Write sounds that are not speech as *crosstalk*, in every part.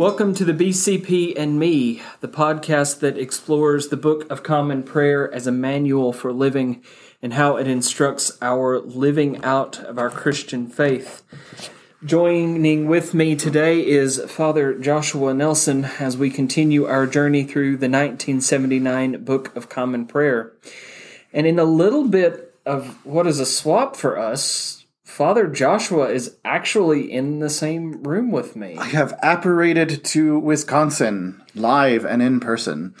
Welcome to the BCP and Me, the podcast that explores the Book of Common Prayer as a manual for living and how it instructs our living out of our Christian faith. Joining with me today is Father Joshua Nelson as we continue our journey through the 1979 Book of Common Prayer. And in a little bit of what is a swap for us, Father Joshua is actually in the same room with me. I have apparated to Wisconsin live and in person.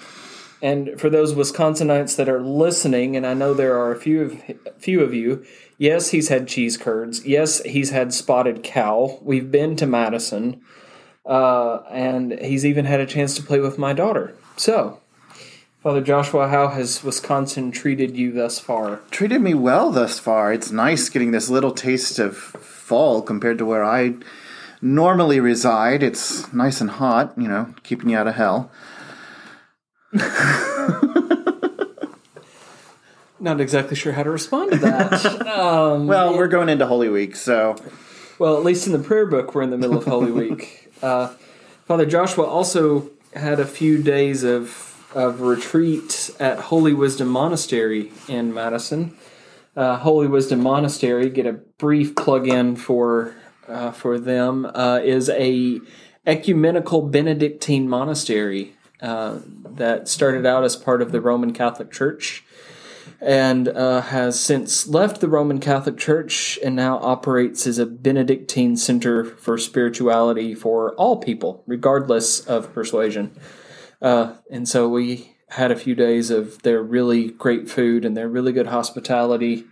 And for those Wisconsinites that are listening, and I know there are a few of few of you, yes, he's had cheese curds. Yes, he's had spotted cow. We've been to Madison, uh, and he's even had a chance to play with my daughter. So Father Joshua, how has Wisconsin treated you thus far? Treated me well thus far. It's nice getting this little taste of fall compared to where I normally reside. It's nice and hot, you know, keeping you out of hell. *laughs* Not exactly sure how to respond to that. um, *laughs* well, we're going into Holy Week, so. Well, at least in the prayer book, we're in the middle of Holy Week. *laughs* Uh, Father Joshua also had a few days of of retreat at Holy Wisdom Monastery in Madison. Uh, Holy Wisdom Monastery, get a brief plug in for uh, for them, uh, is a ecumenical Benedictine monastery uh, that started out as part of the Roman Catholic Church and uh, has since left the Roman Catholic Church and now operates as a Benedictine center for spirituality for all people, regardless of persuasion. Uh, and so we had a few days of their really great food and their really good hospitality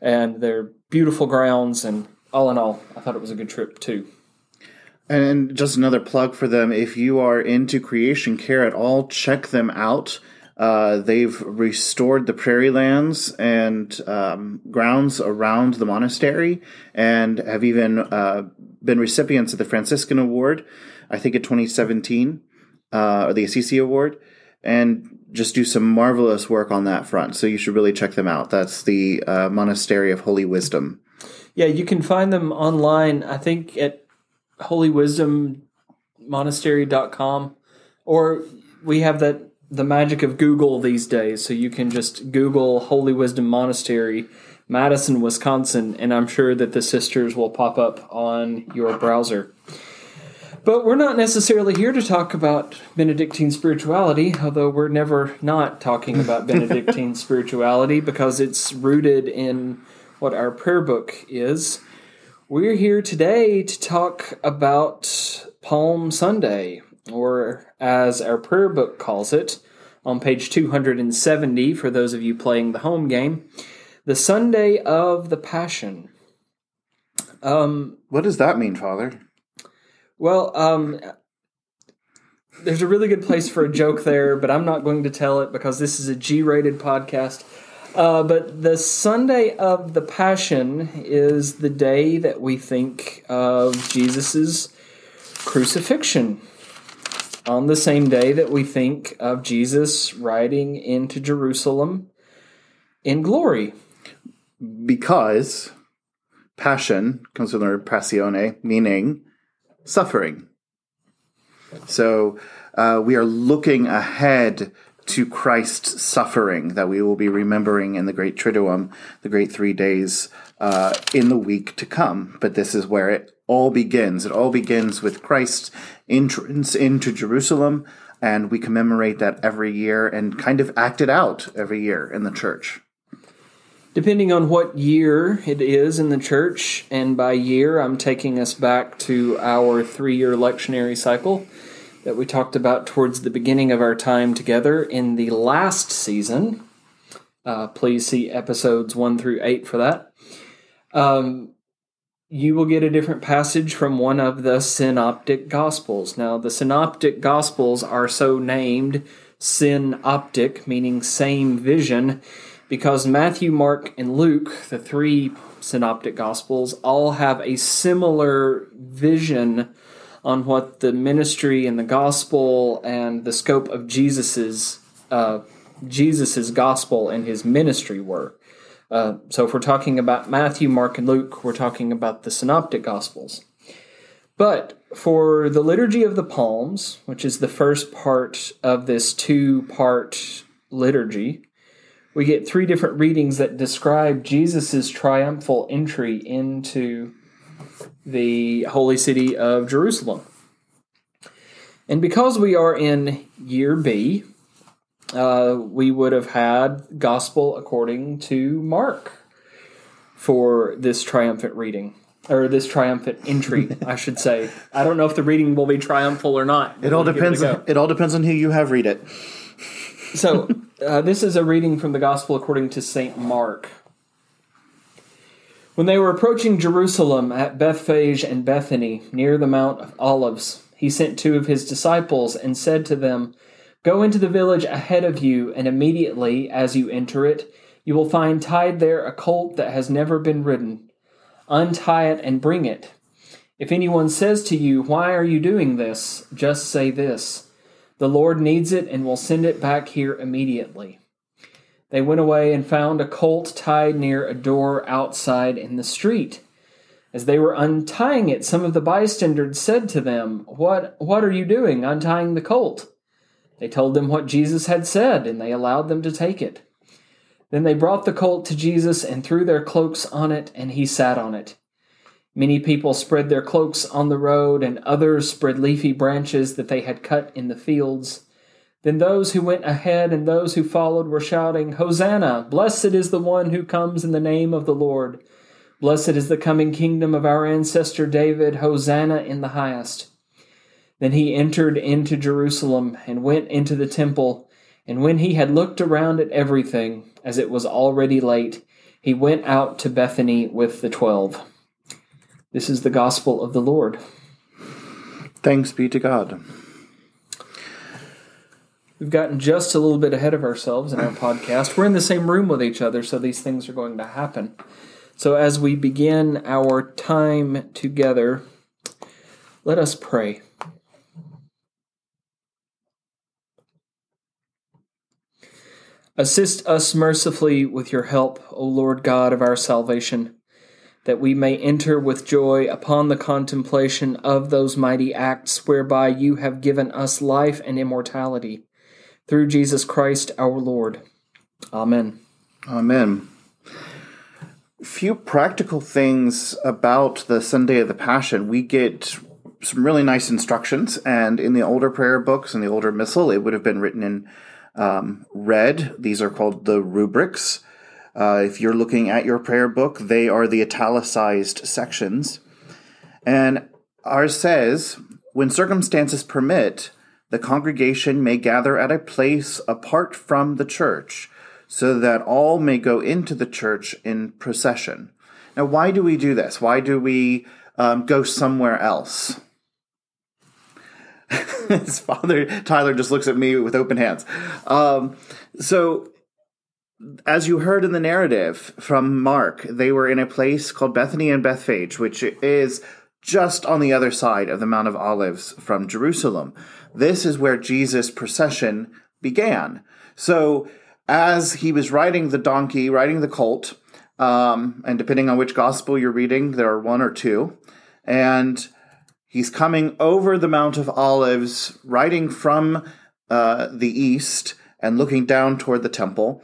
and their beautiful grounds. And all in all, I thought it was a good trip too. And just another plug for them if you are into creation care at all, check them out. Uh, they've restored the prairie lands and um, grounds around the monastery and have even uh, been recipients of the Franciscan Award, I think in 2017 uh, or the Assisi Award, and just do some marvelous work on that front. So you should really check them out. That's the uh, Monastery of Holy Wisdom. Yeah, you can find them online, I think, at holywisdommonastery.com, or we have that the magic of Google these days. So you can just Google Holy Wisdom Monastery, Madison, Wisconsin, and I'm sure that the sisters will pop up on your browser. But we're not necessarily here to talk about Benedictine spirituality, although we're never not talking about *laughs* Benedictine spirituality because it's rooted in what our prayer book is. We're here today to talk about Palm Sunday, or as our prayer book calls it, on page 270 for those of you playing the home game, the Sunday of the Passion. Um, what does that mean, Father? Well, um, there's a really good place for a joke there, but I'm not going to tell it because this is a G-rated podcast. Uh, but the Sunday of the Passion is the day that we think of Jesus's crucifixion. On the same day that we think of Jesus riding into Jerusalem in glory. Because passion comes from the word passione, meaning suffering. So uh, we are looking ahead to Christ's suffering that we will be remembering in the Great Triduum, the Great Three Days, uh, in the week to come. But this is where it all begins. It all begins with Christ's entrance into Jerusalem, and we commemorate that every year and kind of act it out every year in the church. Depending on what year it is in the church, and by year, I'm taking us back to our three year lectionary cycle that we talked about towards the beginning of our time together in the last season. Uh, please see episodes 1 through 8 for that. Um, you will get a different passage from one of the synoptic gospels. Now, the synoptic gospels are so named synoptic, meaning same vision because Matthew, Mark, and Luke, the three synoptic gospels, all have a similar vision on what the ministry and the gospel and the scope of Jesus's uh, Jesus's gospel and his ministry were. Uh, so if we're talking about Matthew, Mark, and Luke, we're talking about the synoptic gospels. But for the Liturgy of the Palms, which is the first part of this two part liturgy, we get three different readings that describe Jesus' triumphal entry into the holy city of Jerusalem. And because we are in year B, uh, we would have had Gospel according to Mark for this triumphant reading. Or this triumphant entry, *laughs* I should say. I don't know if the reading will be triumphal or not. It all depends. on, it all depends on who you have read it. So, uh, this is a reading from the Gospel according to St. Mark. When they were approaching Jerusalem at Bethphage and Bethany, near the Mount of Olives, he sent two of his disciples and said to them, Go into the village ahead of you, and immediately, as you enter it, you will find tied there a colt that has never been ridden. Untie it and bring it. If anyone says to you, Why are you doing this? just say this. The Lord needs it and will send it back here immediately. They went away and found a colt tied near a door outside in the street. As they were untying it, some of the bystanders said to them, What, what are you doing, untying the colt? They told them what Jesus had said, and they allowed them to take it. Then they brought the colt to Jesus and threw their cloaks on it, and he sat on it. Many people spread their cloaks on the road, and others spread leafy branches that they had cut in the fields. Then those who went ahead and those who followed were shouting, Hosanna! Blessed is the one who comes in the name of the Lord. Blessed is the coming kingdom of our ancestor David. Hosanna in the highest. Then he entered into Jerusalem and went into the temple. And when he had looked around at everything, as it was already late, he went out to Bethany with the twelve. This is the gospel of the Lord. Thanks be to God. We've gotten just a little bit ahead of ourselves in our podcast. We're in the same room with each other, so these things are going to happen. So, as we begin our time together, let us pray. Assist us mercifully with your help, O Lord God of our salvation, that we may enter with joy upon the contemplation of those mighty acts whereby you have given us life and immortality. Through Jesus Christ our Lord. Amen. Amen. Few practical things about the Sunday of the Passion. We get some really nice instructions, and in the older prayer books and the older missal, it would have been written in um, red. These are called the rubrics. Uh, if you're looking at your prayer book, they are the italicized sections. And ours says, when circumstances permit, the congregation may gather at a place apart from the church, so that all may go into the church in procession. Now, why do we do this? Why do we um, go somewhere else? *laughs* His father, Tyler, just looks at me with open hands. Um, so, as you heard in the narrative from Mark, they were in a place called Bethany and Bethphage, which is just on the other side of the Mount of Olives from Jerusalem. This is where Jesus' procession began. So, as he was riding the donkey, riding the colt, um, and depending on which gospel you're reading, there are one or two, and he's coming over the Mount of Olives, riding from uh, the east and looking down toward the temple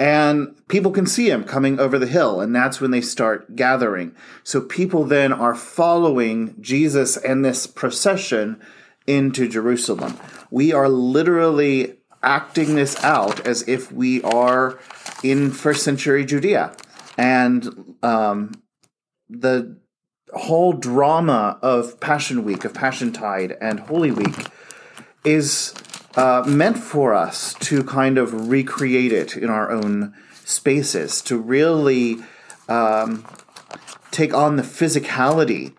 and people can see him coming over the hill and that's when they start gathering. So people then are following jesus and this procession into jerusalem. We are literally acting this out as if we are in first century judea. And um, the whole drama of passion week of passion tide and holy week is uh, meant for us to kind of recreate it in our own spaces, to really um, take on the physicality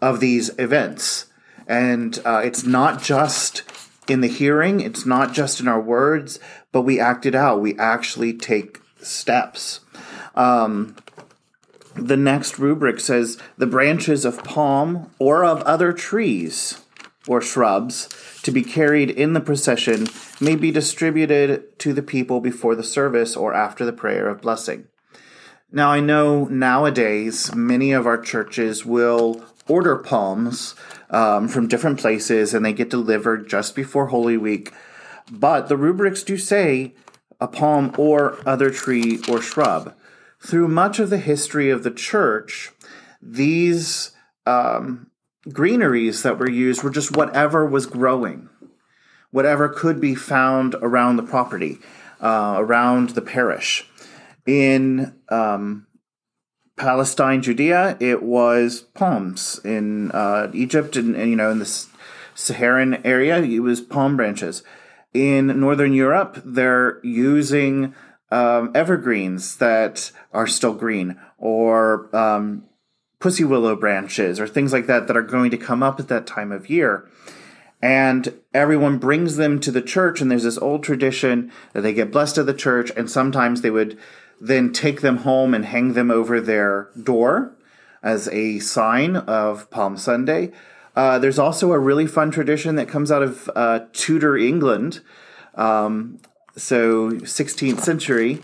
of these events. And uh, it's not just in the hearing, it's not just in our words, but we act it out. We actually take steps. Um, the next rubric says the branches of palm or of other trees or shrubs to be carried in the procession may be distributed to the people before the service or after the prayer of blessing. Now, I know nowadays many of our churches will order palms um, from different places and they get delivered just before Holy Week. But the rubrics do say a palm or other tree or shrub. Through much of the history of the church, these um, greeneries that were used were just whatever was growing, whatever could be found around the property, uh, around the parish. In um, Palestine, Judea, it was palms. In uh, Egypt, and, and you know, in the Saharan area, it was palm branches. In Northern Europe, they're using um, evergreens that are still green, or um, pussy willow branches, or things like that that are going to come up at that time of year. And everyone brings them to the church, and there's this old tradition that they get blessed at the church, and sometimes they would then take them home and hang them over their door as a sign of Palm Sunday. Uh, there's also a really fun tradition that comes out of uh, Tudor England, um, so 16th century,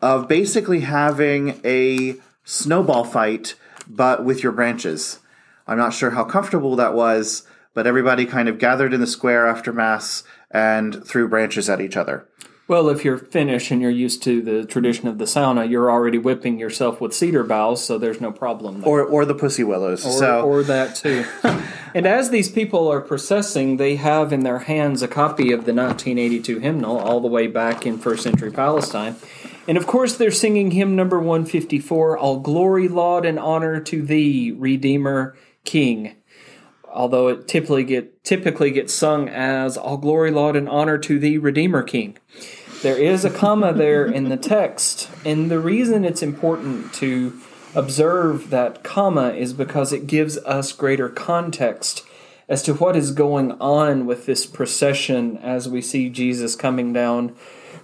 of basically having a snowball fight, but with your branches. I'm not sure how comfortable that was, but everybody kind of gathered in the square after Mass and threw branches at each other. Well, if you're Finnish and you're used to the tradition of the sauna, you're already whipping yourself with cedar boughs, so there's no problem. There. Or, or the pussy willows. Or, so. or that too. *laughs* and as these people are processing, they have in their hands a copy of the 1982 hymnal, all the way back in first century Palestine. And of course, they're singing hymn number 154 All glory, laud, and honor to thee, Redeemer, King. Although it typically get typically gets sung as all glory laud and honor to thee redeemer king. There is a comma there in the text and the reason it's important to observe that comma is because it gives us greater context as to what is going on with this procession as we see Jesus coming down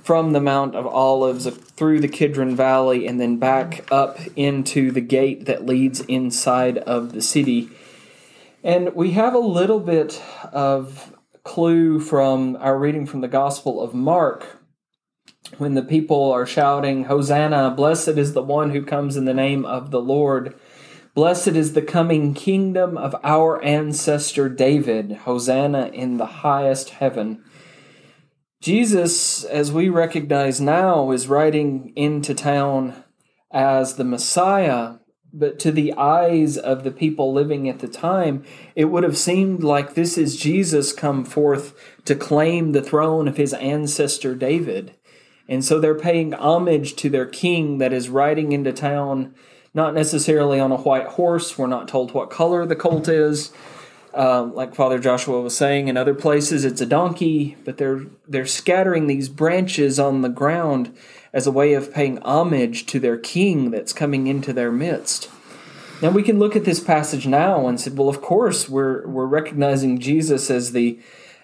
from the Mount of Olives through the Kidron Valley and then back up into the gate that leads inside of the city and we have a little bit of clue from our reading from the Gospel of Mark when the people are shouting, Hosanna, blessed is the one who comes in the name of the Lord. Blessed is the coming kingdom of our ancestor David. Hosanna in the highest heaven. Jesus, as we recognize now, is riding into town as the Messiah, but to the eyes of the people living at the time, it would have seemed like this is Jesus come forth to claim the throne of his ancestor David. And so they're paying homage to their king that is riding into town, not necessarily on a white horse. We're not told what color the colt is. Uh, like Father Joshua was saying, in other places it's a donkey, but they're they're scattering these branches on the ground as a way of paying homage to their king that's coming into their midst. Now we can look at this passage now and say, well, of course, we're we're recognizing Jesus as the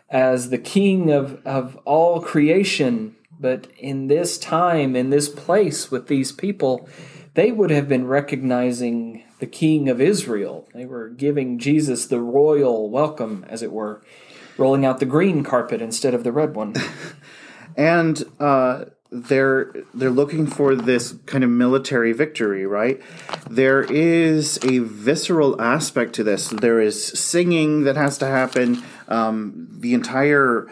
as the king of, of all creation, but in this time, in this place with these people, they would have been recognizing the king of Israel. They were giving Jesus the royal welcome, as it were, rolling out the green carpet instead of the red one. *laughs* and uh, they're they're looking for this kind of military victory, right? There is a visceral aspect to this. There is singing that has to happen. Um, the entire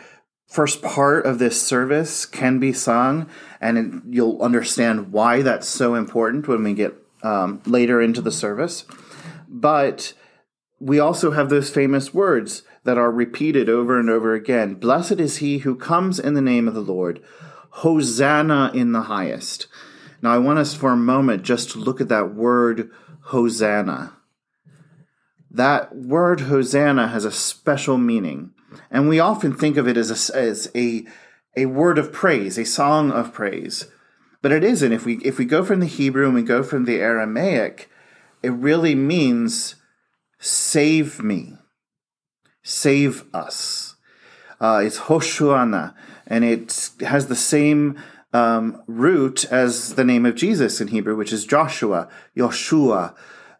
first part of this service can be sung, and it, you'll understand why that's so important when we get um, later into the service. But we also have those famous words that are repeated over and over again. Blessed is he who comes in the name of the Lord. Hosanna in the highest. Now, I want us for a moment just to look at that word Hosanna. That word Hosanna has a special meaning, and we often think of it as a, as a, a word of praise, a song of praise. But it isn't. If we, if we go from the Hebrew and we go from the Aramaic, it really means save me, save us. Uh, it's Hoshuana and it has the same um, root as the name of Jesus in Hebrew, which is Joshua, Yoshua,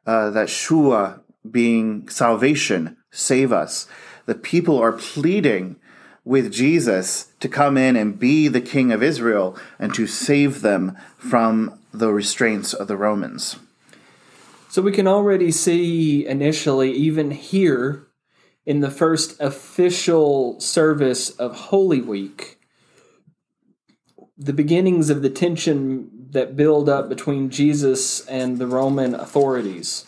uh, that Shua being salvation, save us. The people are pleading with Jesus to come in and be the king of Israel and to save them from the restraints of the Romans. So we can already see initially, even here in the first official service of Holy Week, the beginnings of the tension that build up between Jesus and the Roman authorities.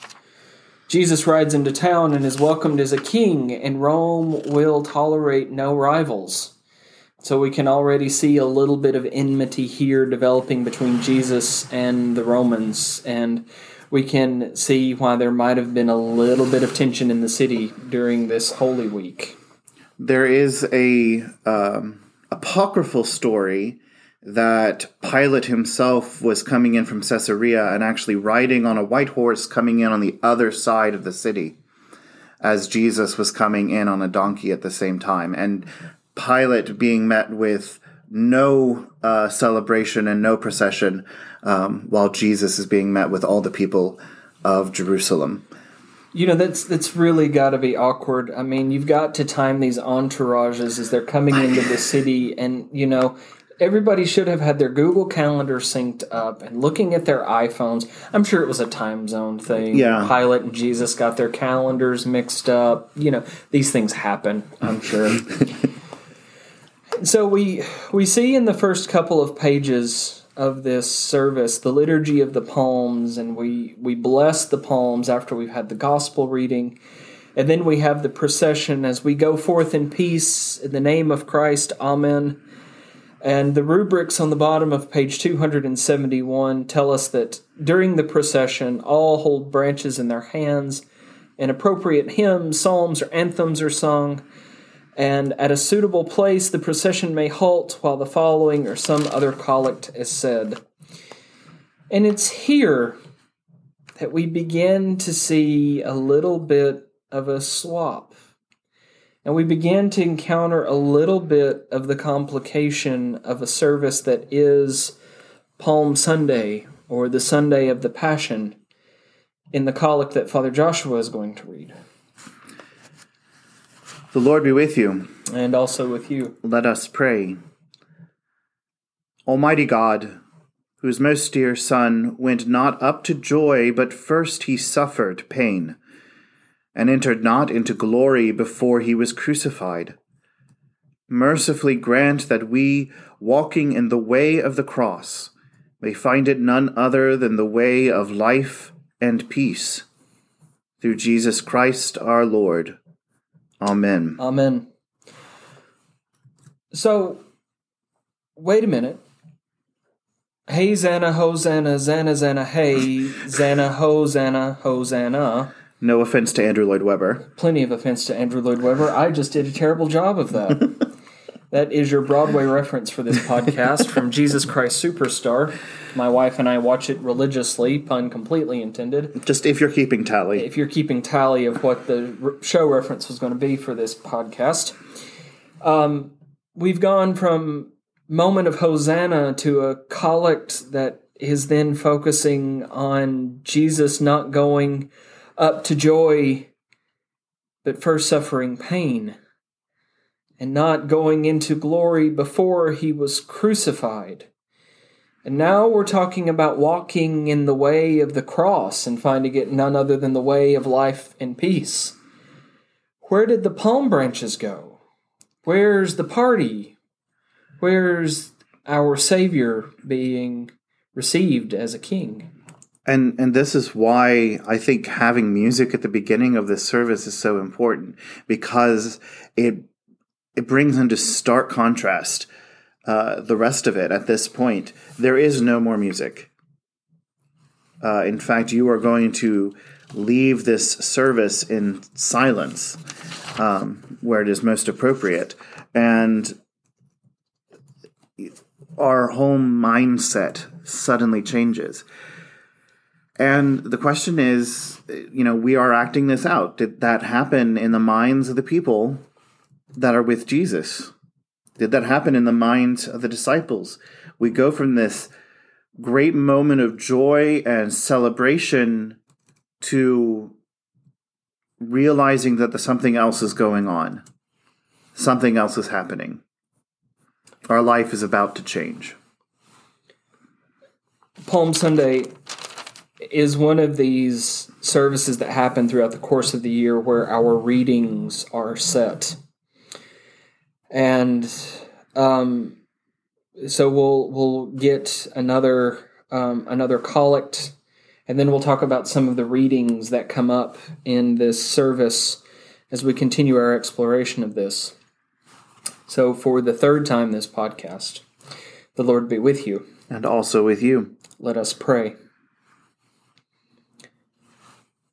Jesus rides into town and is welcomed as a king, and Rome will tolerate no rivals. So we can already see a little bit of enmity here developing between Jesus and the Romans, and we can see why there might have been a little bit of tension in the city during this Holy Week. There is a um, apocryphal story that Pilate himself was coming in from Caesarea and actually riding on a white horse coming in on the other side of the city as Jesus was coming in on a donkey at the same time. And Pilate being met with no uh, celebration and no procession, um, while Jesus is being met with all the people of Jerusalem. You know that's that's really got to be awkward. I mean, you've got to time these entourages as they're coming into the city, and you know everybody should have had their Google Calendar synced up and looking at their iPhones. I'm sure it was a time zone thing. Yeah. Pilate and Jesus got their calendars mixed up. You know, these things happen, I'm sure. *laughs* so we we see in the first couple of pages of this service the liturgy of the palms and we we bless the palms after we've had the gospel reading. And then we have the procession as we go forth in peace in the name of Christ. Amen. And the rubrics on the bottom of page 271 tell us that during the procession, all hold branches in their hands, and appropriate hymns, psalms, or anthems are sung. And at a suitable place, the procession may halt while the following or some other collect is said. And it's here that we begin to see a little bit of a swap and we began to encounter a little bit of the complication of a service that is Palm Sunday or the Sunday of the Passion in the collect that Father Joshua is going to read. The Lord be with you. And also with you. Let us pray. Almighty God, whose most dear Son went not up to joy, but first he suffered pain and entered not into glory before he was crucified. Mercifully grant that we, walking in the way of the cross, may find it none other than the way of life and peace. Through Jesus Christ our Lord. Amen. Amen. So, wait a minute. Hey, Sanna, Hosanna, Sanna, Sanna, hey, Sanna, Hosanna, Hosanna. No offense to Andrew Lloyd Webber. Plenty of offense to Andrew Lloyd Webber. I just did a terrible job of that. *laughs* that is your Broadway reference for this podcast from Jesus Christ Superstar. My wife and I watch it religiously, pun completely intended. Just if you're keeping tally. If you're keeping tally of what the show reference was going to be for this podcast. Um, we've gone from moment of Hosanna to a collect that is then focusing on Jesus not going up to joy, but first suffering pain, and not going into glory before he was crucified. And now we're talking about walking in the way of the cross and finding it none other than the way of life and peace. Where did the palm branches go? Where's the party? Where's our Savior being received as a king? And and this is why I think having music at the beginning of this service is so important because it it brings into stark contrast uh, the rest of it. At this point, there is no more music. Uh, in fact, you are going to leave this service in silence, um, where it is most appropriate, and our whole mindset suddenly changes and the question is, you know, we are acting this out. Did that happen in the minds of the people that are with Jesus? Did that happen in the minds of the disciples? We go from this great moment of joy and celebration to realizing that the something else is going on. Something else is happening. Our life is about to change. Palm Sunday is one of these services that happen throughout the course of the year where our readings are set. And um, so we'll we'll get another um, another collect, and then we'll talk about some of the readings that come up in this service as we continue our exploration of this. So, for the third time this podcast, the Lord be with you. And also with you. Let us pray.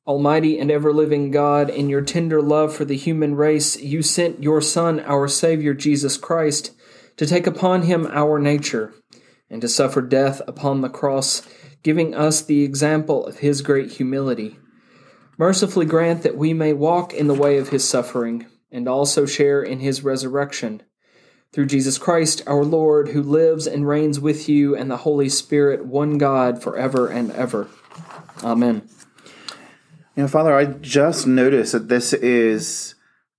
Almighty and ever living God, in your tender love for the human race, you sent your Son, our Savior Jesus Christ, to take upon him our nature, and to suffer death upon the cross, giving us the example of his great humility. Mercifully grant that we may walk in the way of his suffering, and also share in his resurrection. Through Jesus Christ our Lord, who lives and reigns with you and the Holy Spirit, one God, forever and ever. Amen. You know, Father, I just noticed that this is,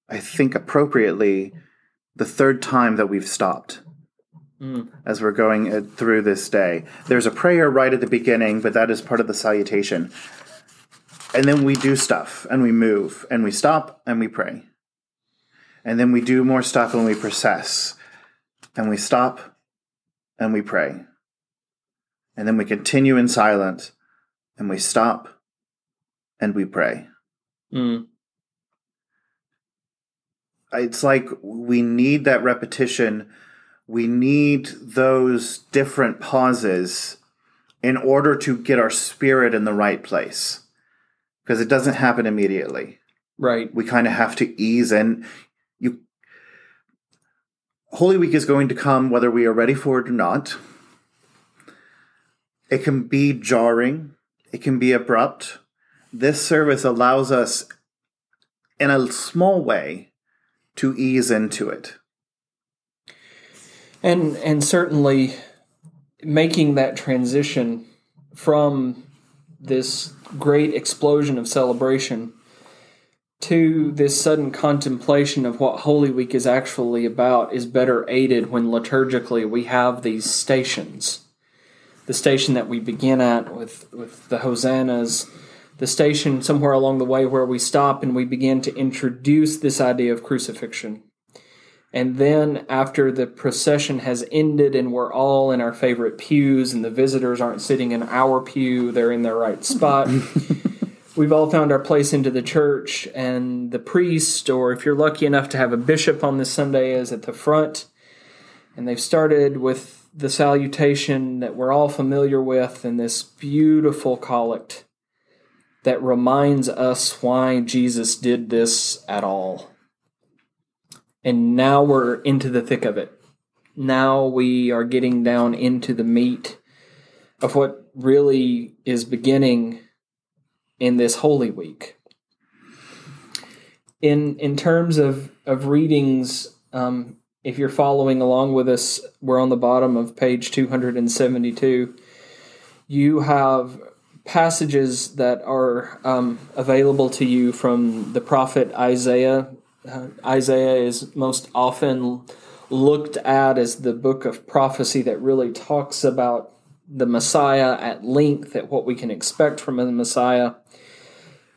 I think appropriately, the third time that we've stopped mm. as we're going uh, through this day. There's a prayer right at the beginning, but that is part of the salutation. And then we do stuff and we move and we stop and we pray. And then we do more stuff and we process and we stop and we pray. And then we continue in silence and we stop and we pray. Mm. It's like we need that repetition. We need those different pauses in order to get our spirit in the right place. Because it doesn't happen immediately. Right. We kind of have to ease in. You Holy Week is going to come whether we are ready for it or not. It can be jarring. It can be abrupt this service allows us, in a small way, to ease into it. And and certainly making that transition from this great explosion of celebration to this sudden contemplation of what Holy Week is actually about is better aided when liturgically we have these stations. The station that we begin at with, with the hosannas, the station somewhere along the way where we stop and we begin to introduce this idea of crucifixion. And then, after the procession has ended and we're all in our favorite pews and the visitors aren't sitting in our pew, they're in their right spot. *laughs* We've all found our place into the church, and the priest, or if you're lucky enough to have a bishop on this Sunday, is at the front. And they've started with the salutation that we're all familiar with and this beautiful collect that reminds us why Jesus did this at all. And now we're into the thick of it. Now we are getting down into the meat of what really is beginning in this Holy Week. In in terms of of readings, um, if you're following along with us, we're on the bottom of page 272. You have passages that are um, available to you from the prophet Isaiah. Uh, Isaiah is most often looked at as the book of prophecy that really talks about the Messiah at length, at what we can expect from the Messiah.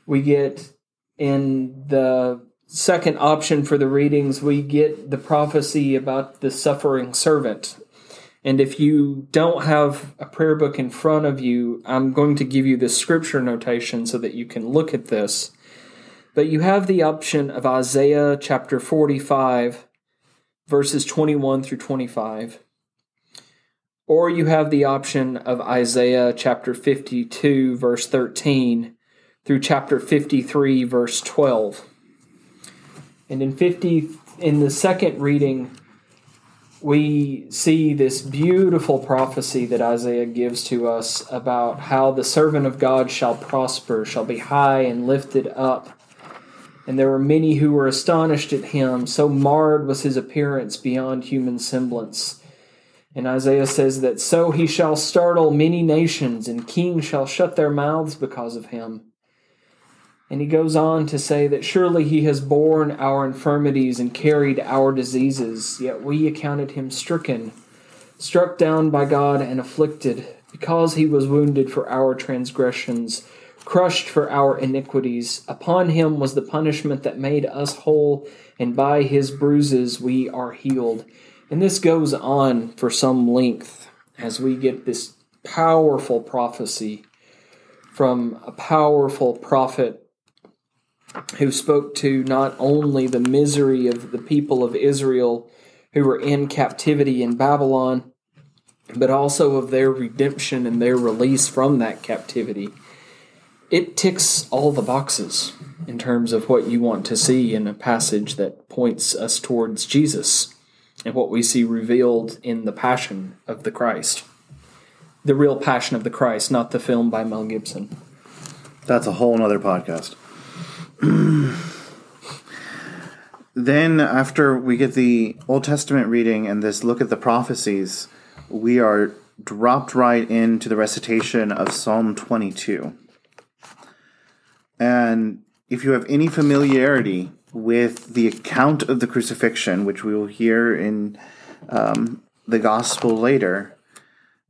We get in the second option for the readings, we get the prophecy about the suffering servant and if you don't have a prayer book in front of you, I'm going to give you the scripture notation so that you can look at this. But you have the option of Isaiah chapter 45, verses 21 through 25. Or you have the option of Isaiah chapter 52, verse 13, through chapter 53, verse 12. And in 50, in the second reading, we see this beautiful prophecy that Isaiah gives to us about how the servant of God shall prosper, shall be high and lifted up. And there were many who were astonished at him, so marred was his appearance beyond human semblance. And Isaiah says that so he shall startle many nations, and kings shall shut their mouths because of him. And he goes on to say that surely he has borne our infirmities and carried our diseases, yet we accounted him stricken, struck down by God, and afflicted. because he was wounded for our transgressions, crushed for our iniquities. Upon him was the punishment that made us whole, and by his bruises we are healed. And this goes on for some length as we get this powerful prophecy from a powerful prophet who spoke to not only the misery of the people of Israel who were in captivity in Babylon, but also of their redemption and their release from that captivity. It ticks all the boxes in terms of what you want to see in a passage that points us towards Jesus and what we see revealed in the passion of the Christ. The real passion of the Christ, not the film by Mel Gibson. That's a whole nother podcast. *clears throat* then, after we get the Old Testament reading and this look at the prophecies, we are dropped right into the recitation of Psalm 22. And if you have any familiarity with the account of the crucifixion, which we will hear in um, the gospel later,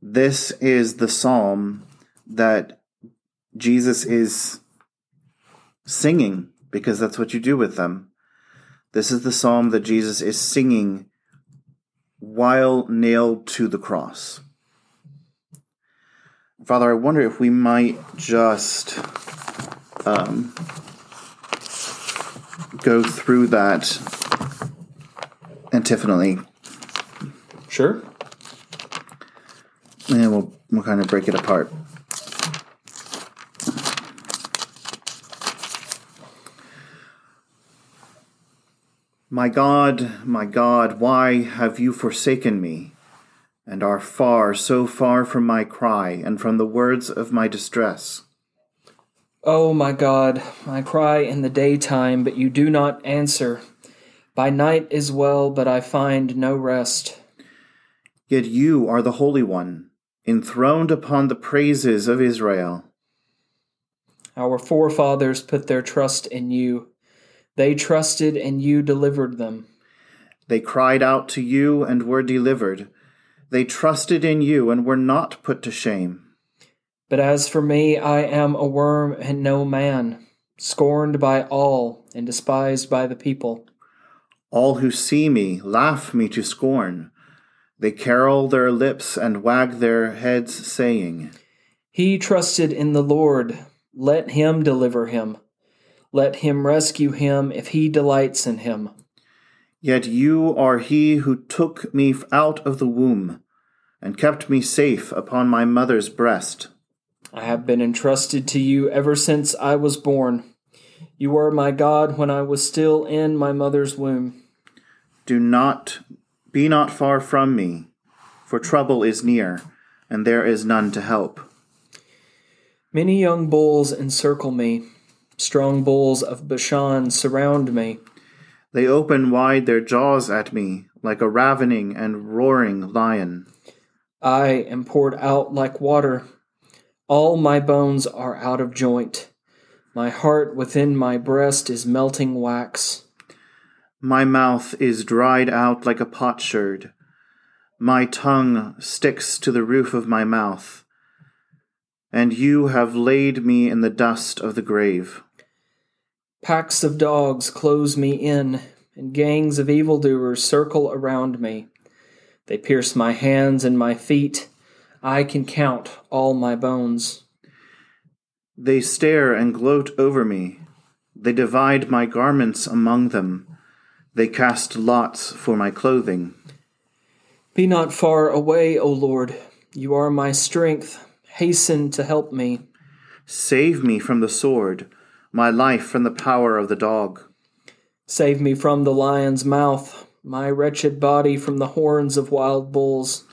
this is the psalm that Jesus is singing because that's what you do with them. This is the psalm that Jesus is singing while nailed to the cross. Father, I wonder if we might just um, go through that antiphonally. Sure. And we'll, we'll kind of break it apart. My God, my God, why have you forsaken me, and are far, so far from my cry, and from the words of my distress? O oh my God, I cry in the daytime, but you do not answer. By night as well, but I find no rest. Yet you are the Holy One, enthroned upon the praises of Israel. Our forefathers put their trust in you. They trusted, and you delivered them. They cried out to you and were delivered. They trusted in you and were not put to shame. But as for me, I am a worm and no man, scorned by all and despised by the people. All who see me laugh me to scorn. They carol their lips and wag their heads, saying, He trusted in the Lord. Let him deliver him. Let him rescue him if he delights in him. Yet you are he who took me out of the womb and kept me safe upon my mother's breast. I have been entrusted to you ever since I was born. You were my God when I was still in my mother's womb. Do not be not far from me, for trouble is near, and there is none to help. Many young bulls encircle me. Strong bulls of Bashan surround me. They open wide their jaws at me, like a ravening and roaring lion. I am poured out like water. All my bones are out of joint. My heart within my breast is melting wax. My mouth is dried out like a potsherd. My tongue sticks to the roof of my mouth. And you have laid me in the dust of the grave. Packs of dogs close me in, and gangs of evildoers circle around me. They pierce my hands and my feet I can count all my bones. They stare and gloat over me. They divide my garments among them. They cast lots for my clothing. Be not far away, O Lord. You are my strength. Hasten to help me. Save me from the sword, my life from the power of the dog. Save me from the lion's mouth, my wretched body from the horns of wild bulls.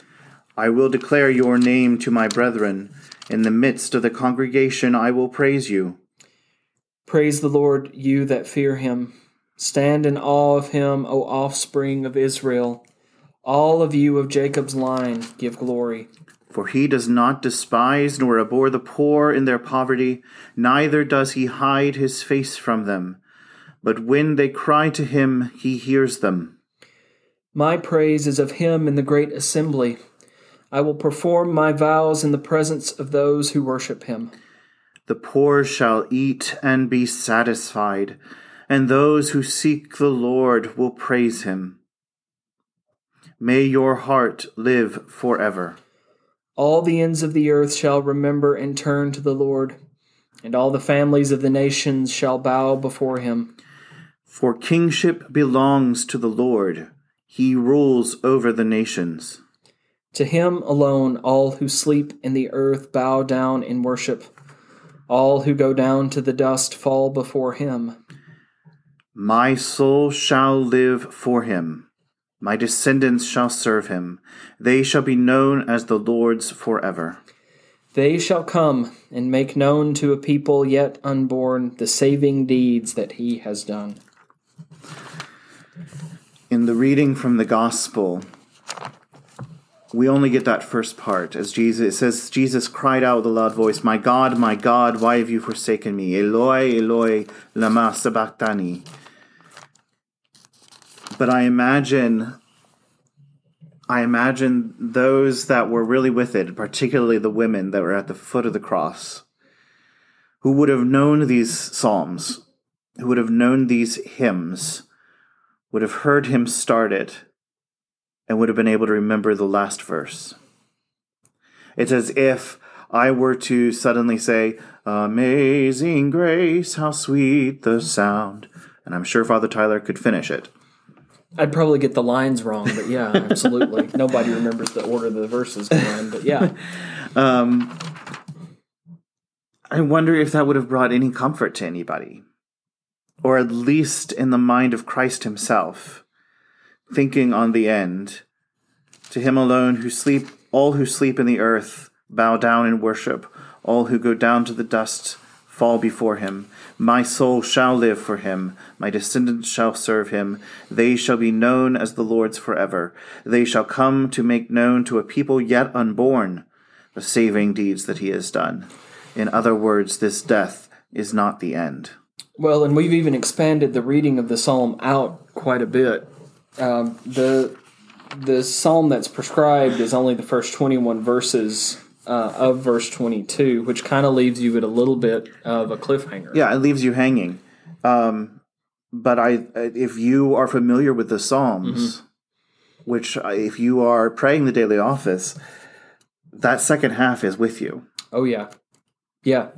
I will declare your name to my brethren. In the midst of the congregation I will praise you. Praise the Lord, you that fear him. Stand in awe of him, O offspring of Israel. All of you of Jacob's line give glory. For he does not despise nor abhor the poor in their poverty, neither does he hide his face from them. But when they cry to him, he hears them. My praise is of him in the great assembly. I will perform my vows in the presence of those who worship him. The poor shall eat and be satisfied, and those who seek the Lord will praise him. May your heart live forever. All the ends of the earth shall remember and turn to the Lord, and all the families of the nations shall bow before him. For kingship belongs to the Lord, he rules over the nations. To him alone all who sleep in the earth bow down in worship. All who go down to the dust fall before him. My soul shall live for him. My descendants shall serve him. They shall be known as the Lord's forever. They shall come and make known to a people yet unborn the saving deeds that he has done. In the reading from the Gospel, we only get that first part as Jesus it says Jesus cried out with a loud voice, "My God, my God, why have you forsaken me? Eloi, Eloi, lama sabachthani." But I imagine I imagine those that were really with it, particularly the women that were at the foot of the cross, who would have known these psalms, who would have known these hymns, would have heard him start it, and would have been able to remember the last verse. It's as if I were to suddenly say, Amazing grace, how sweet the sound. And I'm sure Father Tyler could finish it. I'd probably get the lines wrong, but yeah, absolutely. *laughs* Nobody remembers the order of the verses go in, but yeah. *laughs* Um, I wonder if that would have brought any comfort to anybody, or at least in the mind of Christ himself, thinking on the end. To him alone who sleep, all who sleep in the earth bow down in worship, all who go down to the dust fall before him. My soul shall live for him, my descendants shall serve him. They shall be known as the Lord's forever. They shall come to make known to a people yet unborn the saving deeds that he has done. In other words, this death is not the end. Well, and we've even expanded the reading of the psalm out quite a bit. Um, the the psalm that's prescribed is only the first twenty one verses uh, of verse twenty two, which kind of leaves you at a little bit of a cliffhanger. Yeah, it leaves you hanging. Um, but I, if you are familiar with the Psalms, which uh, if you are praying the daily office, that second half is with you. Oh yeah, yeah.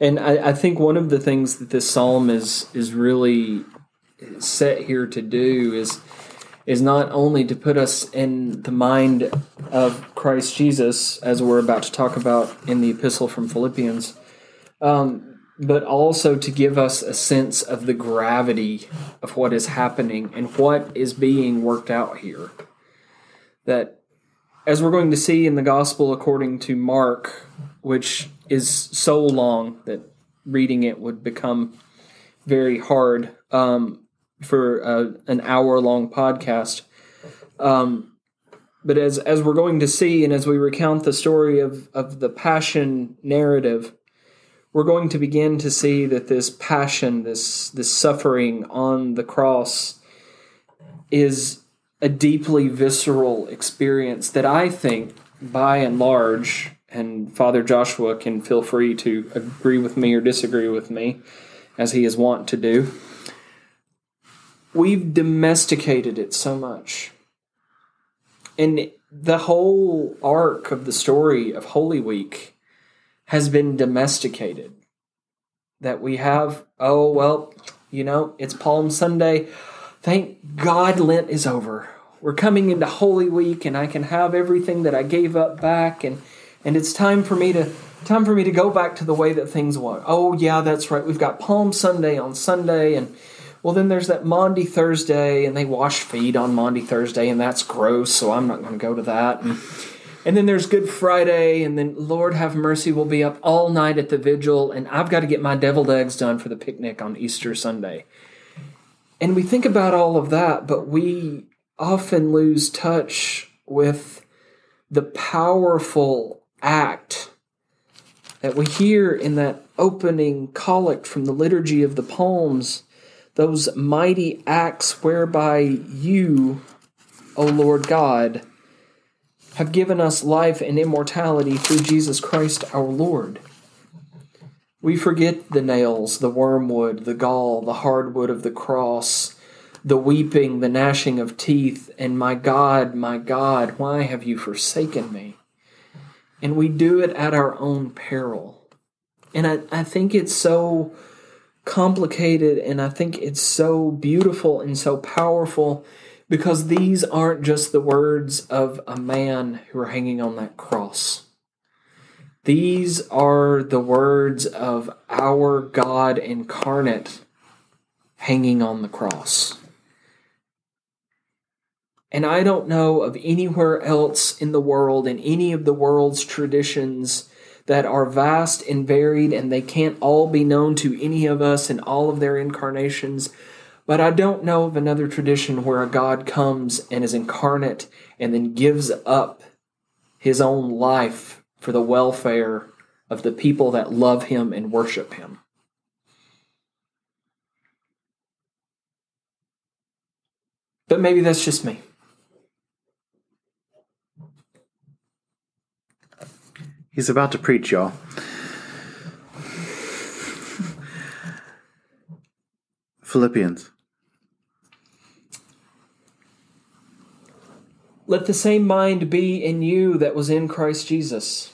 And I, I think one of the things that this psalm is is really set here to do is is not only to put us in the mind of Christ Jesus, as we're about to talk about in the epistle from Philippians, um, but also to give us a sense of the gravity of what is happening and what is being worked out here. That, as we're going to see in the Gospel according to Mark, which is so long that reading it would become very hard um, for uh, an hour long podcast. Um, but as as we're going to see, and as we recount the story of of the passion narrative, we're going to begin to see that this passion, this this suffering on the cross, is a deeply visceral experience that I think, by and large, and Father Joshua can feel free to agree with me or disagree with me, as he is wont to do. We've domesticated it so much. And the whole arc of the story of Holy Week has been domesticated. That we have, oh, well, you know, it's Palm Sunday. Thank God Lent is over. We're coming into Holy Week and I can have everything that I gave up back and and it's time for me to time for me to go back to the way that things were. Oh yeah, that's right. We've got Palm Sunday on Sunday and well then there's that Maundy Thursday and they wash feet on Maundy Thursday and that's gross, so I'm not going to go to that. And, and then there's Good Friday, and then Lord have mercy, we'll be up all night at the vigil, and I've got to get my deviled eggs done for the picnic on Easter Sunday. And we think about all of that, but we often lose touch with the powerful act that we hear in that opening collect from the Liturgy of the Palms, those mighty acts whereby you, O Lord God, have given us life and immortality through Jesus Christ our Lord. We forget the nails, the wormwood, the gall, the hardwood of the cross, the weeping, the gnashing of teeth, and my God, my God, why have you forsaken me? And we do it at our own peril. And I, I think it's so complicated and I think it's so beautiful and so powerful because these aren't just the words of a man who are hanging on that cross. These are the words of our God incarnate hanging on the cross. And I don't know of anywhere else in the world, in any of the world's traditions, that are vast and varied, and they can't all be known to any of us in all of their incarnations. But I don't know of another tradition where a God comes and is incarnate and then gives up his own life for the welfare of the people that love him and worship him. But maybe that's just me. He's about to preach, y'all. Philippians. Let the same mind be in you that was in Christ Jesus,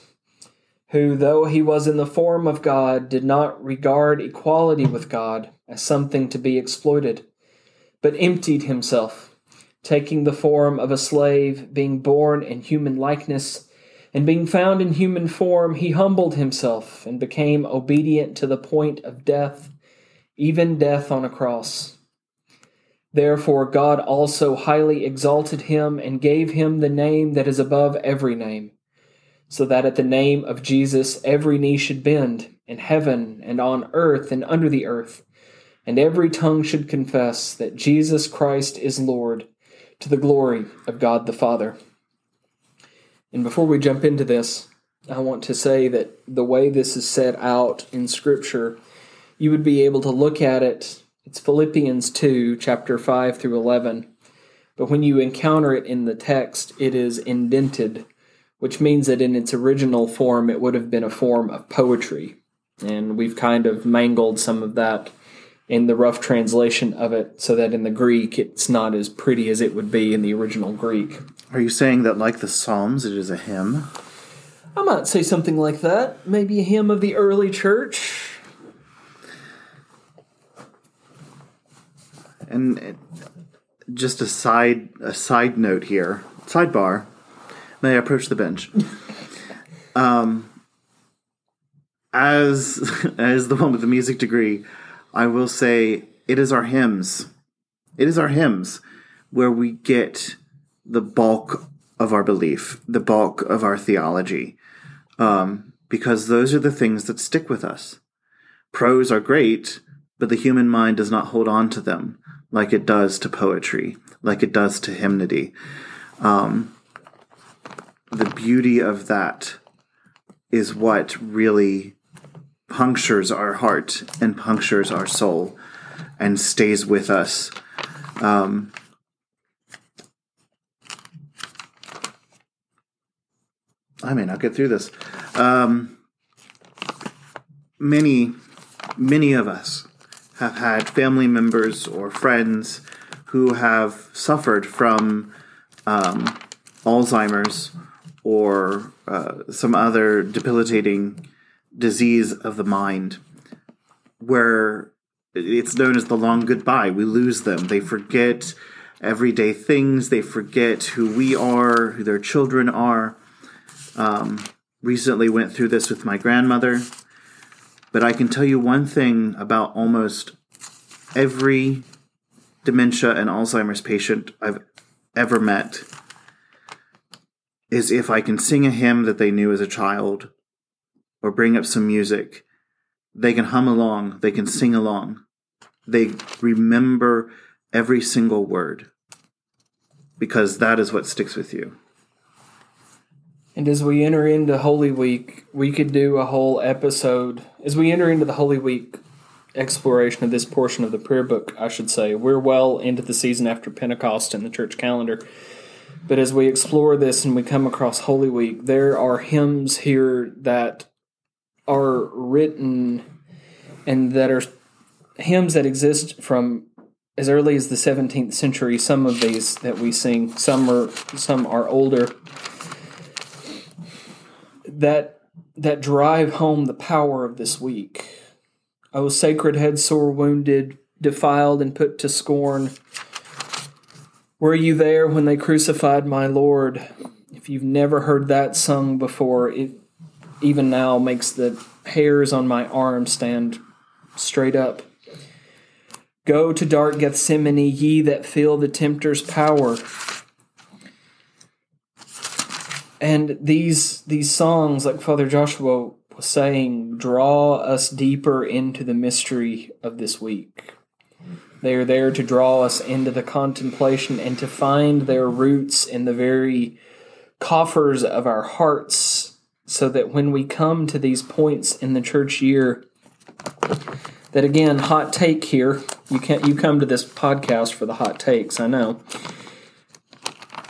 who, though he was in the form of God, did not regard equality with God as something to be exploited, but emptied himself, taking the form of a slave, being born in human likeness and being found in human form, he humbled himself and became obedient to the point of death, even death on a cross. Therefore, God also highly exalted him and gave him the name that is above every name, so that at the name of Jesus every knee should bend, in heaven and on earth and under the earth, and every tongue should confess that Jesus Christ is Lord, to the glory of God the Father. And before we jump into this, I want to say that the way this is set out in Scripture, you would be able to look at it. It's Philippians 2, chapter 5 through 11. But when you encounter it in the text, it is indented, which means that in its original form, it would have been a form of poetry. And we've kind of mangled some of that in the rough translation of it so that in the Greek, it's not as pretty as it would be in the original Greek. Are you saying that, like the Psalms, it is a hymn? I might say something like that. Maybe a hymn of the early church. And just a side a side note here, sidebar. May I approach the bench? *laughs* um, as *laughs* as the one with the music degree, I will say it is our hymns. It is our hymns where we get the bulk of our belief, the bulk of our theology, um, because those are the things that stick with us. Prose are great, but the human mind does not hold on to them like it does to poetry, like it does to hymnody. Um, the beauty of that is what really punctures our heart and punctures our soul and stays with us. Um, I may not get through this. Um, many, many of us have had family members or friends who have suffered from um, Alzheimer's or uh, some other debilitating disease of the mind, where it's known as the long goodbye. We lose them. They forget everyday things. They forget who we are, who their children are. Um, recently went through this with my grandmother, but I can tell you one thing about almost every dementia and Alzheimer's patient I've ever met is if I can sing a hymn that they knew as a child or bring up some music, they can hum along, they can sing along. They remember every single word because that is what sticks with you. And as we enter into Holy Week, we could do a whole episode. As we enter into the Holy Week exploration of this portion of the prayer book, I should say, we're well into the season after Pentecost in the church calendar. But as we explore this and we come across Holy Week, there are hymns here that are written and that are hymns that exist from as early as the 17th century. Some of these that we sing, some are some are older. That that drive home the power of this week. O sacred head sore wounded, defiled and put to scorn. Were you there when they crucified my Lord? If you've never heard that sung before, it even now makes the hairs on my arm stand straight up. Go to dark Gethsemane, ye that feel the tempter's power. And these these songs, like Father Joshua was saying, draw us deeper into the mystery of this week. They are there to draw us into the contemplation and to find their roots in the very coffers of our hearts, so that when we come to these points in the church year, that again, hot take here. You can't you come to this podcast for the hot takes, I know.